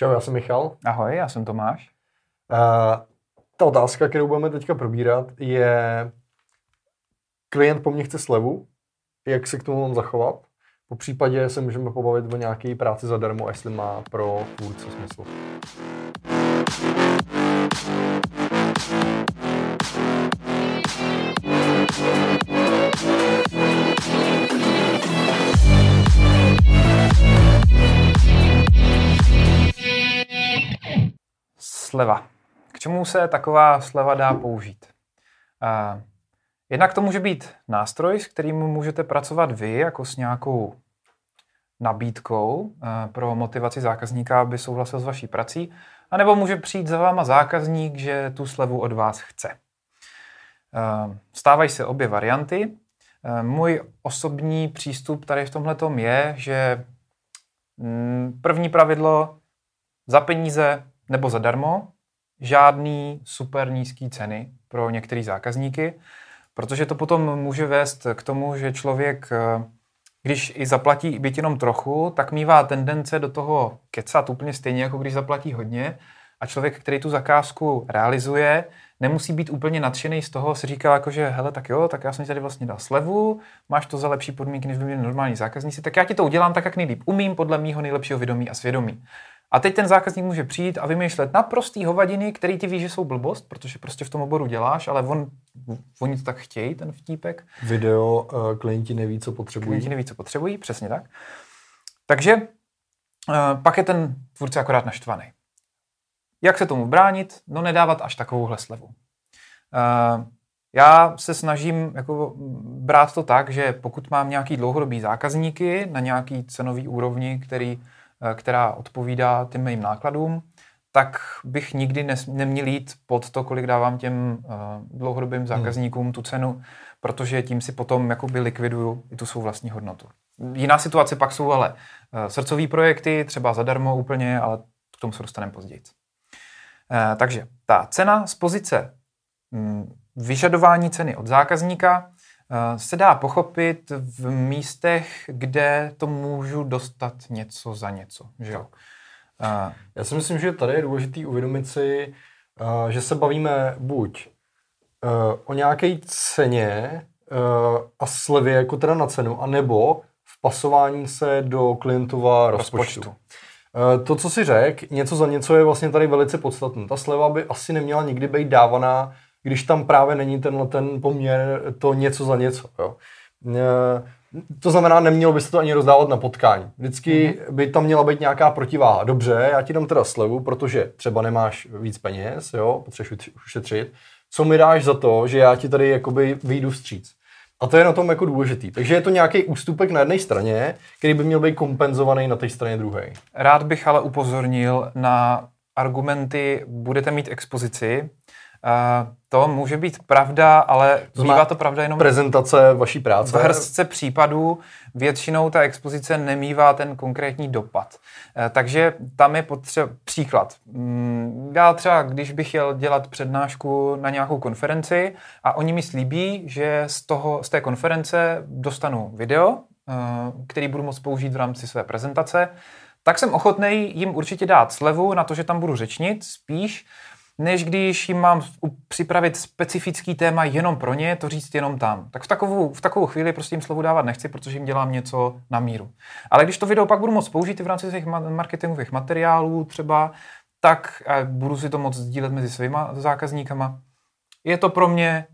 Čau, já jsem Michal. Ahoj, já jsem Tomáš. Uh, ta otázka, kterou budeme teďka probírat, je klient po mně chce slevu, jak se k tomu mám zachovat. Po případě se můžeme pobavit o nějaké práci zadarmo, jestli má pro tvůrce smysl. Sleva. K čemu se taková sleva dá použít? Jednak to může být nástroj, s kterým můžete pracovat vy, jako s nějakou nabídkou pro motivaci zákazníka, aby souhlasil s vaší prací, anebo může přijít za váma zákazník, že tu slevu od vás chce. Stávají se obě varianty. Můj osobní přístup tady v tomhle je, že mm, první pravidlo za peníze nebo zadarmo, žádný super nízký ceny pro některé zákazníky, protože to potom může vést k tomu, že člověk, eh, když i zaplatí byt jenom trochu, tak mývá tendence do toho kecat úplně stejně, jako když zaplatí hodně. A člověk, který tu zakázku realizuje, nemusí být úplně nadšený z toho, si říkal jako, že hele, tak jo, tak já jsem tady vlastně dal slevu, máš to za lepší podmínky, než by měli normální zákazníci, tak já ti to udělám tak, jak nejlíp umím, podle mýho nejlepšího vědomí a svědomí. A teď ten zákazník může přijít a vymýšlet naprostý hovadiny, který ty víš, že jsou blbost, protože prostě v tom oboru děláš, ale on, oni to tak chtějí, ten vtípek. Video, uh, klienti neví, co potřebují. Klienti neví, co potřebují, přesně tak. Takže uh, pak je ten tvůrce akorát naštvaný. Jak se tomu bránit? No nedávat až takovouhle slevu. Uh, já se snažím jako brát to tak, že pokud mám nějaký dlouhodobý zákazníky na nějaký cenový úrovni, který která odpovídá těm mým nákladům, tak bych nikdy nes, neměl jít pod to, kolik dávám těm uh, dlouhodobým hmm. zákazníkům hmm. tu cenu, protože tím si potom jakoby likviduju i tu svou vlastní hodnotu. Jiná situace pak jsou ale uh, srdcové projekty, třeba zadarmo úplně, ale k tomu se dostaneme později. Uh, takže ta cena z pozice um, vyžadování ceny od zákazníka Eh, se dá pochopit v místech, kde to můžu dostat něco za něco. Že jo? Uh, Já si myslím, že tady je důležité uvědomit si, uh, že se bavíme buď o nějaké ceně a slevě jako teda na cenu, anebo v pasování se do klientova rozpočtu. rozpočtu. To, co si řekl, něco za něco je vlastně tady velice podstatné. Ta sleva by asi neměla nikdy být dávaná když tam právě není tenhle ten poměr to něco za něco. Jo. To znamená, nemělo by se to ani rozdávat na potkání. Vždycky mm-hmm. by tam měla být nějaká protiváha. Dobře, já ti dám teda slevu, protože třeba nemáš víc peněz, jo, potřebuješ ušetřit. Co mi dáš za to, že já ti tady jakoby vyjdu vstříc? A to je na tom jako důležitý. Takže je to nějaký ústupek na jedné straně, který by měl být kompenzovaný na té straně druhé. Rád bych ale upozornil na argumenty, budete mít expozici, to může být pravda, ale to bývá to pravda jenom prezentace vaší práce. V hrstce případů většinou ta expozice nemývá ten konkrétní dopad. Uh, takže tam je potřeba příklad. Mm, já třeba, když bych chtěl dělat přednášku na nějakou konferenci a oni mi slíbí, že z, toho, z té konference dostanu video, uh, který budu moct použít v rámci své prezentace, tak jsem ochotný jim určitě dát slevu na to, že tam budu řečnit, spíš, než když jim mám připravit specifický téma jenom pro ně, to říct jenom tam. Tak v takovou, v takovou chvíli prostě jim slovu dávat nechci, protože jim dělám něco na míru. Ale když to video pak budu moct použít i v rámci těch marketingových materiálů třeba, tak budu si to moct sdílet mezi svýma zákazníkama. Je to pro mě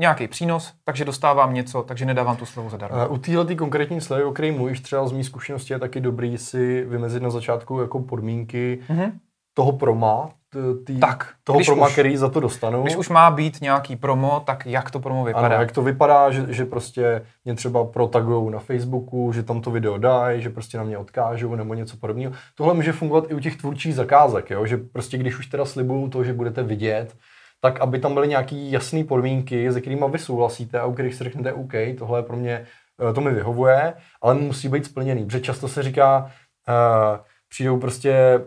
nějaký přínos, takže dostávám něco, takže nedávám tu slevu zadarmo. U téhle konkrétní slevy, o které mluvíš, třeba z mý zkušenosti, je taky dobrý si vymezit na začátku jako podmínky mm-hmm. toho proma, tý, tak, toho proma, už, který za to dostanu. Když už má být nějaký promo, tak jak to promo vypadá? Ano, jak to vypadá, že, že prostě mě třeba protagujou na Facebooku, že tam to video dají, že prostě na mě odkážou nebo něco podobného. Tohle může fungovat i u těch tvůrčích zakázek, jo? že prostě když už teda slibuju to, že budete vidět, tak aby tam byly nějaké jasné podmínky, se kterými vy souhlasíte a u kterých si řeknete OK, tohle je pro mě, eh, to mi vyhovuje, ale musí být splněný. Protože často se říká, uh, přijdou prostě,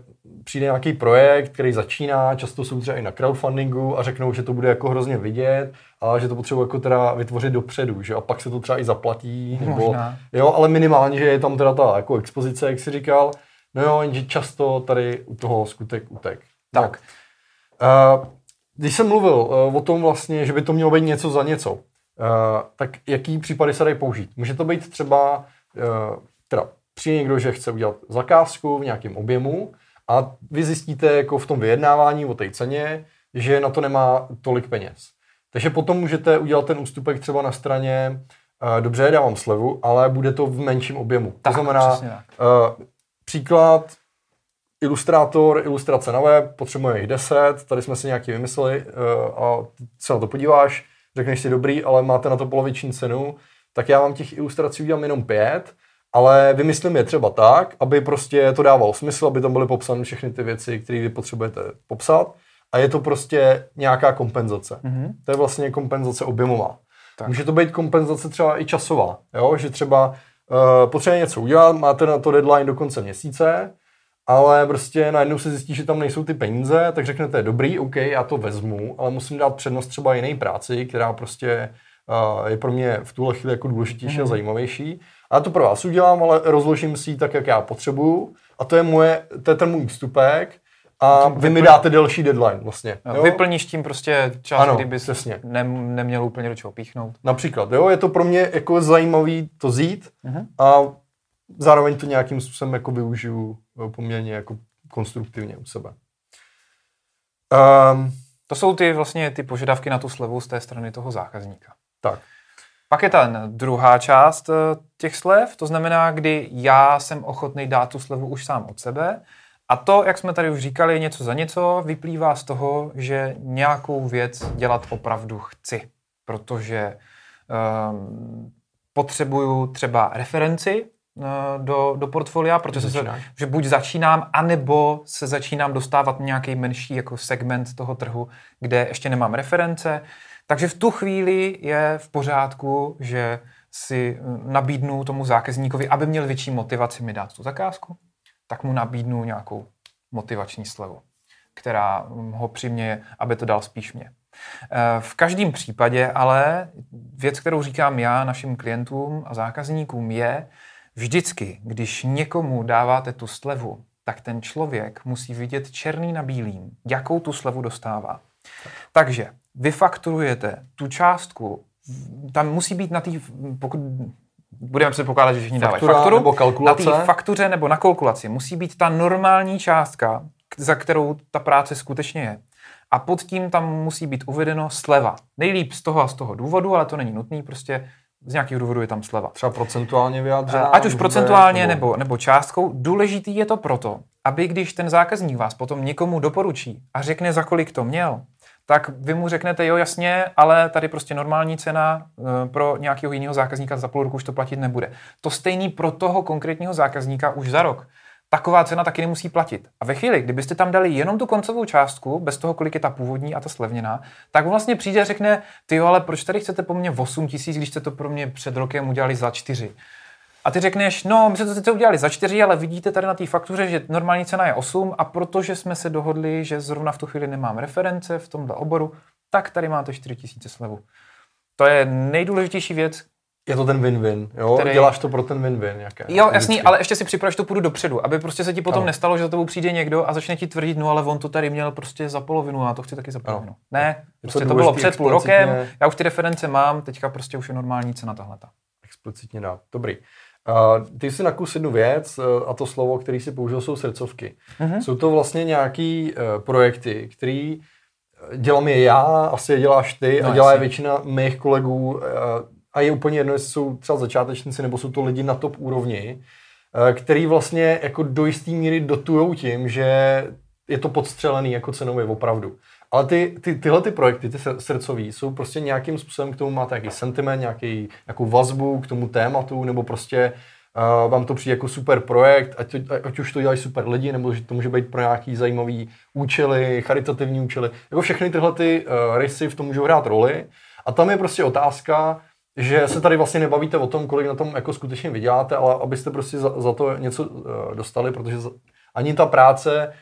přijde nějaký projekt, který začíná, často jsou třeba i na crowdfundingu a řeknou, že to bude jako hrozně vidět, ale že to potřebují jako teda vytvořit dopředu, že a pak se to třeba i zaplatí, nebo, jo, ale minimálně, že je tam teda ta jako expozice, jak si říkal, No jo, jenže často tady u toho skutek utek. Tak. No. Uh, když jsem mluvil uh, o tom vlastně, že by to mělo být něco za něco, uh, tak jaký případy se dají použít? Může to být třeba, uh, teda přijde někdo, že chce udělat zakázku v nějakém objemu a vy zjistíte jako v tom vyjednávání o té ceně, že na to nemá tolik peněz. Takže potom můžete udělat ten ústupek třeba na straně, uh, dobře, dávám slevu, ale bude to v menším objemu. Tak, to znamená, tak. uh, příklad, ilustrátor, ilustrace na web, potřebuje jich 10, tady jsme si nějaký vymysleli uh, a se na to podíváš, řekneš si dobrý, ale máte na to poloviční cenu, tak já vám těch ilustrací udělám jenom pět, ale vymyslím je třeba tak, aby prostě to dávalo smysl, aby tam byly popsány všechny ty věci, které vy potřebujete popsat a je to prostě nějaká kompenzace. Mhm. To je vlastně kompenzace objemová. Tak. Může to být kompenzace třeba i časová, jo? že třeba uh, potřebujete něco udělat, máte na to deadline do konce měsíce, ale prostě najednou se zjistí, že tam nejsou ty peníze, tak řeknete, dobrý, OK, já to vezmu, ale musím dát přednost třeba jiné práci, která prostě uh, je pro mě v tuhle chvíli jako důležitější mm. a zajímavější. A já to pro vás udělám, ale rozložím si ji tak, jak já potřebuju. A to je moje, to je ten můj vstupek. A vy mi dáte delší deadline vlastně. Jo? Vyplníš tím prostě čas, Ano, kdyby přesně. ne, neměl úplně do čeho píchnout. Například, jo, je to pro mě jako zajímavý to zít Mhm. a zároveň to nějakým způsobem jako využiju eh, poměrně jako konstruktivně u sebe. Um, To jsou ty vlastně ty požadavky na tu slevu z té strany toho zákazníka. tak, Pak je ta druhá část eh, těch slev, to znamená, kdy já jsem ochotný dát tu slevu už sám od sebe. A to, jak jsme tady už říkali, něco za něco, vyplývá z toho, že nějakou věc dělat opravdu chci. Protože um, potřebuju třeba referenci eh, do, do portfolia, protože se, že buď začínám, anebo se začínám dostávat nějaký menší jako segment toho trhu, kde ještě nemám reference. Takže v tu chvíli je v pořádku, že si eh, nabídnu tomu zákazníkovi, aby měl větší motivaci mi dát tu zakázku, tak mu nabídnu nějakou motivační slevu, která hm, ho přiměje, aby to dal spíš mě. Eh, V každém případě ale věc, kterou říkám já našim klientům a zákazníkům je, vždycky, když někomu dáváte tu slevu, tak ten člověk musí vidět černý na bílým, jakou tu slevu dostává. Takže vy fakturujete tu částku, tam musí být na té, pokud budeme předpokládat, že všichni dávají fakturu, nebo kalkulace? na té faktuře nebo na kalkulaci musí být ta normální částka, za kterou ta práce skutečně je. A pod tím tam musí být uvedeno sleva. Nejlíp z toho a z toho důvodu, ale to není nutný, prostě z nějakých důvodů je tam sleva. třeba procentuálně vyjádřená. Ať už procentuálně nebo, nebo částkou, důležitý je to proto, aby když ten zákazník vás potom někomu doporučí a řekne, za kolik to měl, tak vy mu řeknete, jo jasně, ale tady prostě normální cena eh, pro nějakého jiného zákazníka za půl roku už to platit nebude. To stejný pro toho konkrétního zákazníka už za rok. Taková cena taky nemusí platit. A ve chvíli, kdybyste tam dali jenom tu koncovou částku, bez toho, kolik je ta původní a ta slevněná, tak vlastně přijde a řekne, ty jo, ale proč tady chcete po mně 8 tisíc, když jste to pro mě před rokem udělali za 4? A ty řekneš, no, my jsme to sice udělali za 4, ale vidíte tady na té faktuře, že normální cena je 8 a protože jsme se dohodli, že zrovna v tu chvíli nemám reference v tomhle oboru, tak tady máte 4 tisíce slevu. To je nejdůležitější věc. Je to ten win-win, jo? Který- Děláš to pro ten win-win. Jaké, Jo, jasný, vždycky. ale ještě si připrav, že to půjdu dopředu, aby prostě se ti potom Ano. nestalo, že za tebou přijde někdo a začne ti tvrdit, no ale on to tady měl prostě za polovinu a to chci taky za polovinu. Ne, prostě to, bylo důležitý před půl rokem, já už ty reference mám, teďka prostě už je normální cena tahleta. explicitně dát. Dobrý. Ty jsi nakus jednu věc uh, a to slovo, který si použil, jsou srdcovky. Mhm. Jsou to vlastně nějaký uh, projekty, který eh, dělám je já, asi je děláš ty No, a dělá je většina mých kolegů a je úplně jedno, jestli jsou třeba začátečníci nebo jsou to lidi na top úrovni, který vlastně jako do jisté míry dotujou tím, že je to podstřelený jako cenově opravdu. Ale ty, ty, tyhle ty projekty, ty sr- srdcový, jsou prostě nějakým způsobem k tomu máte nějaký sentiment, nějaký, nějakou vazbu k tomu tématu, nebo prostě uh, vám to přijde jako super projekt, ať, to, ať už to dělají super lidi, nebo že to může být pro nějaký zajímavý účely, charitativní účely. Jako všechny tyhle ty uh, rysy v tom můžou hrát roli. A tam je prostě otázka, že se tady vlastně nebavíte o tom, kolik na tom jako skutečně vyděláte, ale abyste prostě za, za to něco uh, dostali, protože za, ani ta práce,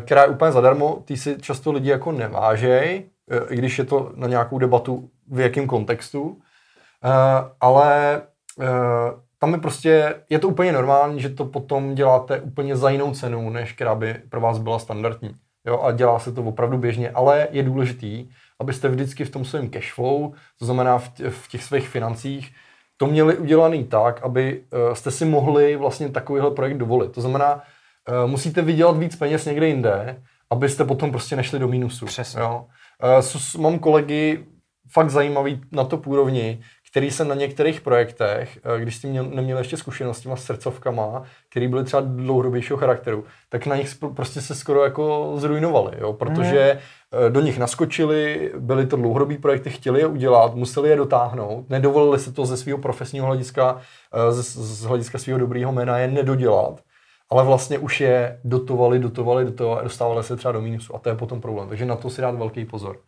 která je úplně zadarmo, ty si často lidi jako nevážej, eh, i když je to na nějakou debatu v jakém kontextu, Eh, ale eh, tam je prostě, je to úplně normální, že to potom děláte úplně za jinou cenu, než která by pro vás byla standardní. Jo, a dělá se to opravdu běžně, ale je důležitý, abyste vždycky v tom svém cashflow, to znamená v, tě, v těch svých financích, to měli udělaný tak, aby jste si mohli vlastně takovýhle projekt dovolit. To znamená, musíte vydělat víc peněz někde jinde, abyste potom prostě nešli do mínusu. Přesně. Jo? Uh, mám kolegy fakt zajímavý na to úrovni, který se na některých projektech, eh, když jste měl, neměli ještě zkušenosti s srdcovkama, které byly třeba dlouhodobějšího charakteru, tak na nich prostě se skoro jako zrujnovali, jo? protože mm. do nich naskočili, byly to dlouhodobý projekty, chtěli je udělat, museli je dotáhnout, nedovolili se to ze svého profesního hlediska, eh, z, z hlediska svého dobrého jména je nedodělat, ale vlastně už je dotovali, dotovali, dotovali a dostávali se třeba do mínusu a to je potom problém. Takže na to si dát velký pozor.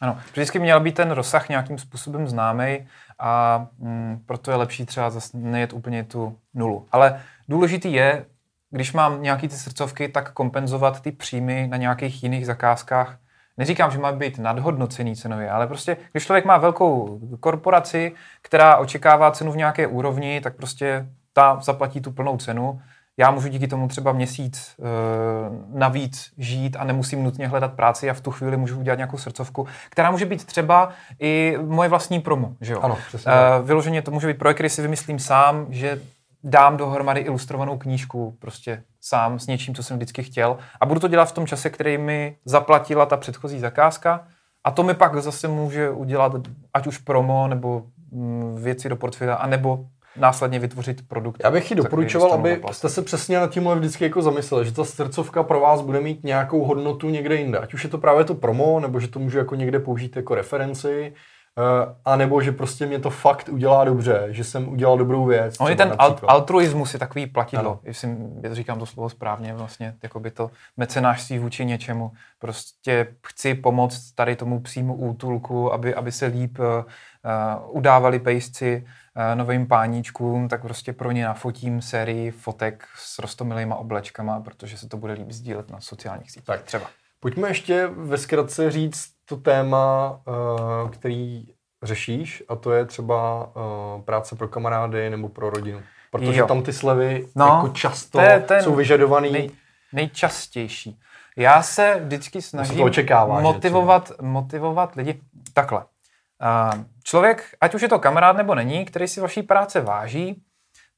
Ano, vždycky měl být ten rozsah nějakým způsobem známý a mm, proto je lepší třeba zase nejet úplně tu nulu. Ale důležitý je, když mám nějaký ty srdcovky, tak kompenzovat ty příjmy na nějakých jiných zakázkách. Neříkám, že má být nadhodnocený cenově, ale prostě, když člověk má velkou korporaci, která očekává cenu v nějaké úrovni, tak prostě ta zaplatí tu plnou cenu já můžu díky tomu třeba měsíc e, navíc žít a nemusím nutně hledat práci a v tu chvíli můžu udělat nějakou srdcovku, která může být třeba i moje vlastní promo. Že jo? Ano, přesně. E, vyloženě to může být projekt, který si vymyslím sám, že dám dohromady ilustrovanou knížku prostě sám s něčím, co jsem vždycky chtěl a budu to dělat v tom čase, který mi zaplatila ta předchozí zakázka a to mi pak zase může udělat ať už promo nebo mm, věci do portfelia, anebo následně vytvořit produkt. Já bych ji doporučoval, aby jste se přesně nad tímhle vždycky jako zamysleli, že ta srdcovka pro vás bude mít nějakou hodnotu někde jinde. Ať už je to právě to promo, nebo že to můžu jako někde použít jako referenci, a nebo že prostě mě to fakt udělá dobře, že jsem udělal dobrou věc. On je ten al- altruismus je takový platidlo, ano. jestli já říkám to slovo správně, vlastně jako by to mecenářství vůči něčemu. Prostě chci pomoct tady tomu přímo útulku, aby, aby se líp uh, udávali pejsci, novým páníčkům, tak prostě pro ně nafotím sérii fotek s rostomilýma oblečkama, protože se to bude líp sdílet na sociálních sítích. Tak třeba. Pojďme ještě ve zkratce říct to téma, eh, který řešíš, a to je třeba eh, práce pro kamarády nebo pro rodinu. Protože jo. tam ty slevy no, jako často jsou vyžadovaný. Nej, nejčastější. Já se vždycky snažím očekává, motivovat, motivovat lidi takhle. Člověk, ať už je to kamarád nebo není, který si vaší práce váží,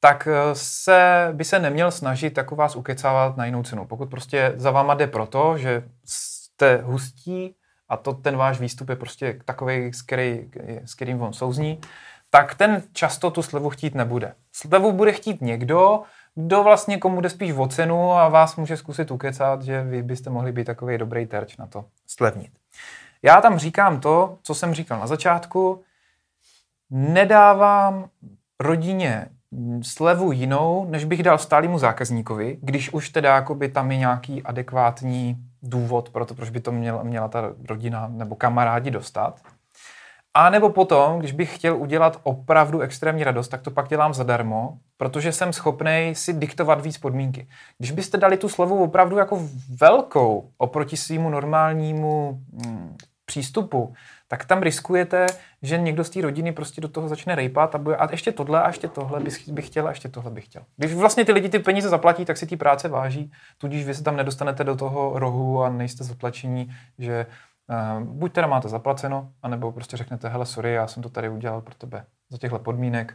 tak eh, se, by se neměl snažit jako vás ukecávat na jinou cenu. Pokud prostě za váma jde proto, že jste hustí a to ten váš výstup je prostě takový, s, který, s kterým on souzní, tak ten často tu slevu chtít nebude. Slevu bude chtít někdo, kdo vlastně komu jde spíš o cenu a vás může zkusit ukecat, že vy byste mohli být takový dobrý terč na to slevnit. Já tam říkám to, co jsem říkal na začátku, nedávám rodině slevu jinou, než bych dal stálímu zákazníkovi, když už teda jakoby tam je nějaký adekvátní důvod pro to, proč by to měla, měla ta rodina nebo kamarádi dostat. A nebo potom, když bych chtěl udělat opravdu extrémní radost, tak to pak dělám zadarmo, protože jsem schopný si diktovat víc podmínky. Když byste dali tu slevu opravdu jako velkou oproti svýmu normálnímu hmm, přístupu, tak tam riskujete, že někdo z té rodiny prostě do toho začne rejpat a, bude, a ještě tohle a ještě tohle bych, bych chtěl a ještě tohle bych chtěl. Když vlastně ty lidi ty peníze zaplatí, tak si ty práce váží, tudíž vy se tam nedostanete do toho rohu a nejste zatlačení, že uh, buď teda máte zaplaceno, anebo prostě řeknete, hele, sorry, já jsem to tady udělal pro tebe za těchto podmínek.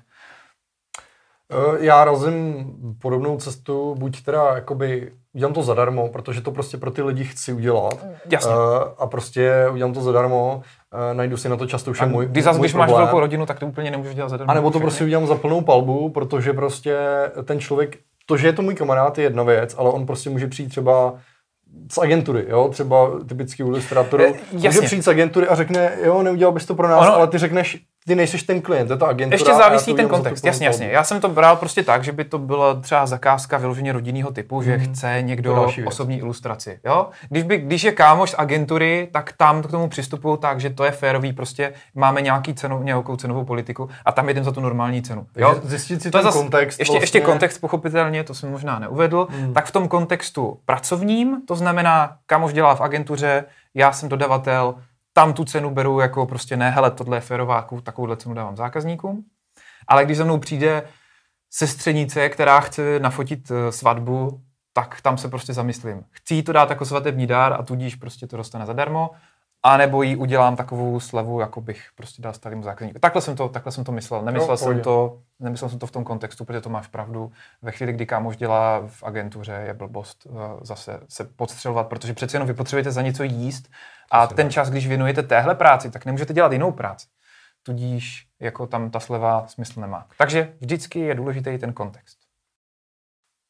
Eh, já razím podobnou cestu, buď teda jakoby udělám to zadarmo, protože to prostě pro ty lidi chci udělat. Jasně. Uh, a prostě udělám to zadarmo, uh, najdu si na to často všem můj Když, zase, když máš velkou rodinu, tak to úplně nemůžeš dělat zadarmo. A nebo to všechny. prostě udělám za plnou palbu, protože prostě ten člověk, to, že je to můj kamarád, je jedna věc, ale on prostě může přijít třeba z agentury, jo, třeba typický ilustrátor, může přijít z agentury a řekne, jo, neudělal bys to pro nás, ono, ale ty řekneš, ty nejseš ten klient, to je ta agentura. Ještě závisí ten kontext, jasně, jasně. Já jsem to bral prostě tak, že by to byla třeba zakázka vyloženě rodinného typu, že mm. chce někdo osobní ilustraci. Jo? Když, by, když je kámoš z agentury, tak tam k tomu přistupují tak, že to je férový, prostě máme nějaký cenu, nějakou cenovou politiku a tam jdem za tu normální cenu. Jo? Zjistit si to ten zas, kontext. Ještě, vlastně... ještě kontext pochopitelně, to jsem možná neuvedl, mm. tak v tom kontextu pracovním, to znamená, kámoš dělá v agentuře, já jsem dodavatel, tam tu cenu beru jako prostě ne, hele, tohle je férová, takovouhle cenu dávám zákazníkům. Ale když za mnou přijde sestřenice, která chce nafotit eh, svatbu, tak tam se prostě zamyslím. Chci jí to dát jako svatební dár a tudíž prostě to dostane zadarmo, a nebo jí udělám takovou slevu, jako bych prostě dal starým zákazníkům. Takhle jsem to, takhle jsem to myslel. Nemyslel, no, jsem to, nemyslel jsem to v tom kontextu, protože to máš pravdu. Ve chvíli, kdy kámoš dělá v agentuře, je blbost uh, zase se podstřelovat, protože přece jenom vy potřebujete za něco jíst a ten čas, když věnujete téhle práci, tak nemůžete dělat jinou práci. Tudíž jako tam ta sleva smysl nemá. Takže vždycky je důležitý ten kontext.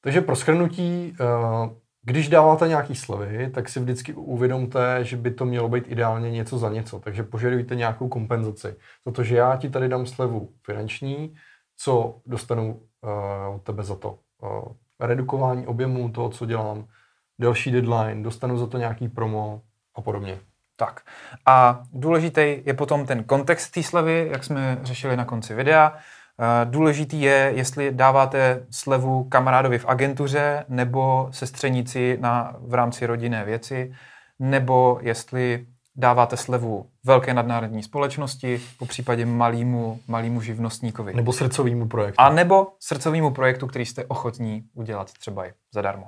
Takže pro schrnutí, uh když dáváte nějaký slevy, tak si vždycky uvědomte, že by to mělo být ideálně něco za něco. Takže požadujte nějakou kompenzaci. Protože já ti tady dám slevu finanční, co dostanu uh, od tebe za to? Uh, redukování objemu toho, co dělám, delší deadline, dostanu za to nějaký promo a podobně. Tak. A důležitý je potom ten kontext té slevy, jak jsme řešili na konci videa. Eh, důležitý je, jestli dáváte slevu kamarádovi v agentuře nebo sestřenici na, v rámci rodinné věci, nebo jestli dáváte slevu velké nadnárodní společnosti, po případě malýmu, malýmu živnostníkovi. Nebo srdcovýmu projektu. A nebo srdcovýmu projektu, který jste ochotní udělat třeba i zadarmo.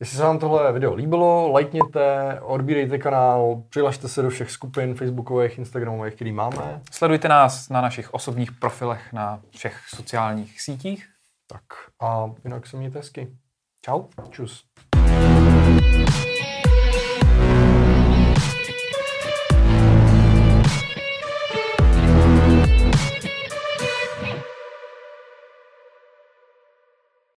Jestli se vám tohle video líbilo, lajkněte, odbírejte kanál, přihlašte se do všech skupin facebookových, instagramových, který máme. Sledujte nás na našich osobních profilech na všech sociálních sítích. Tak a jinak se mějte hezky. Čau. Čus.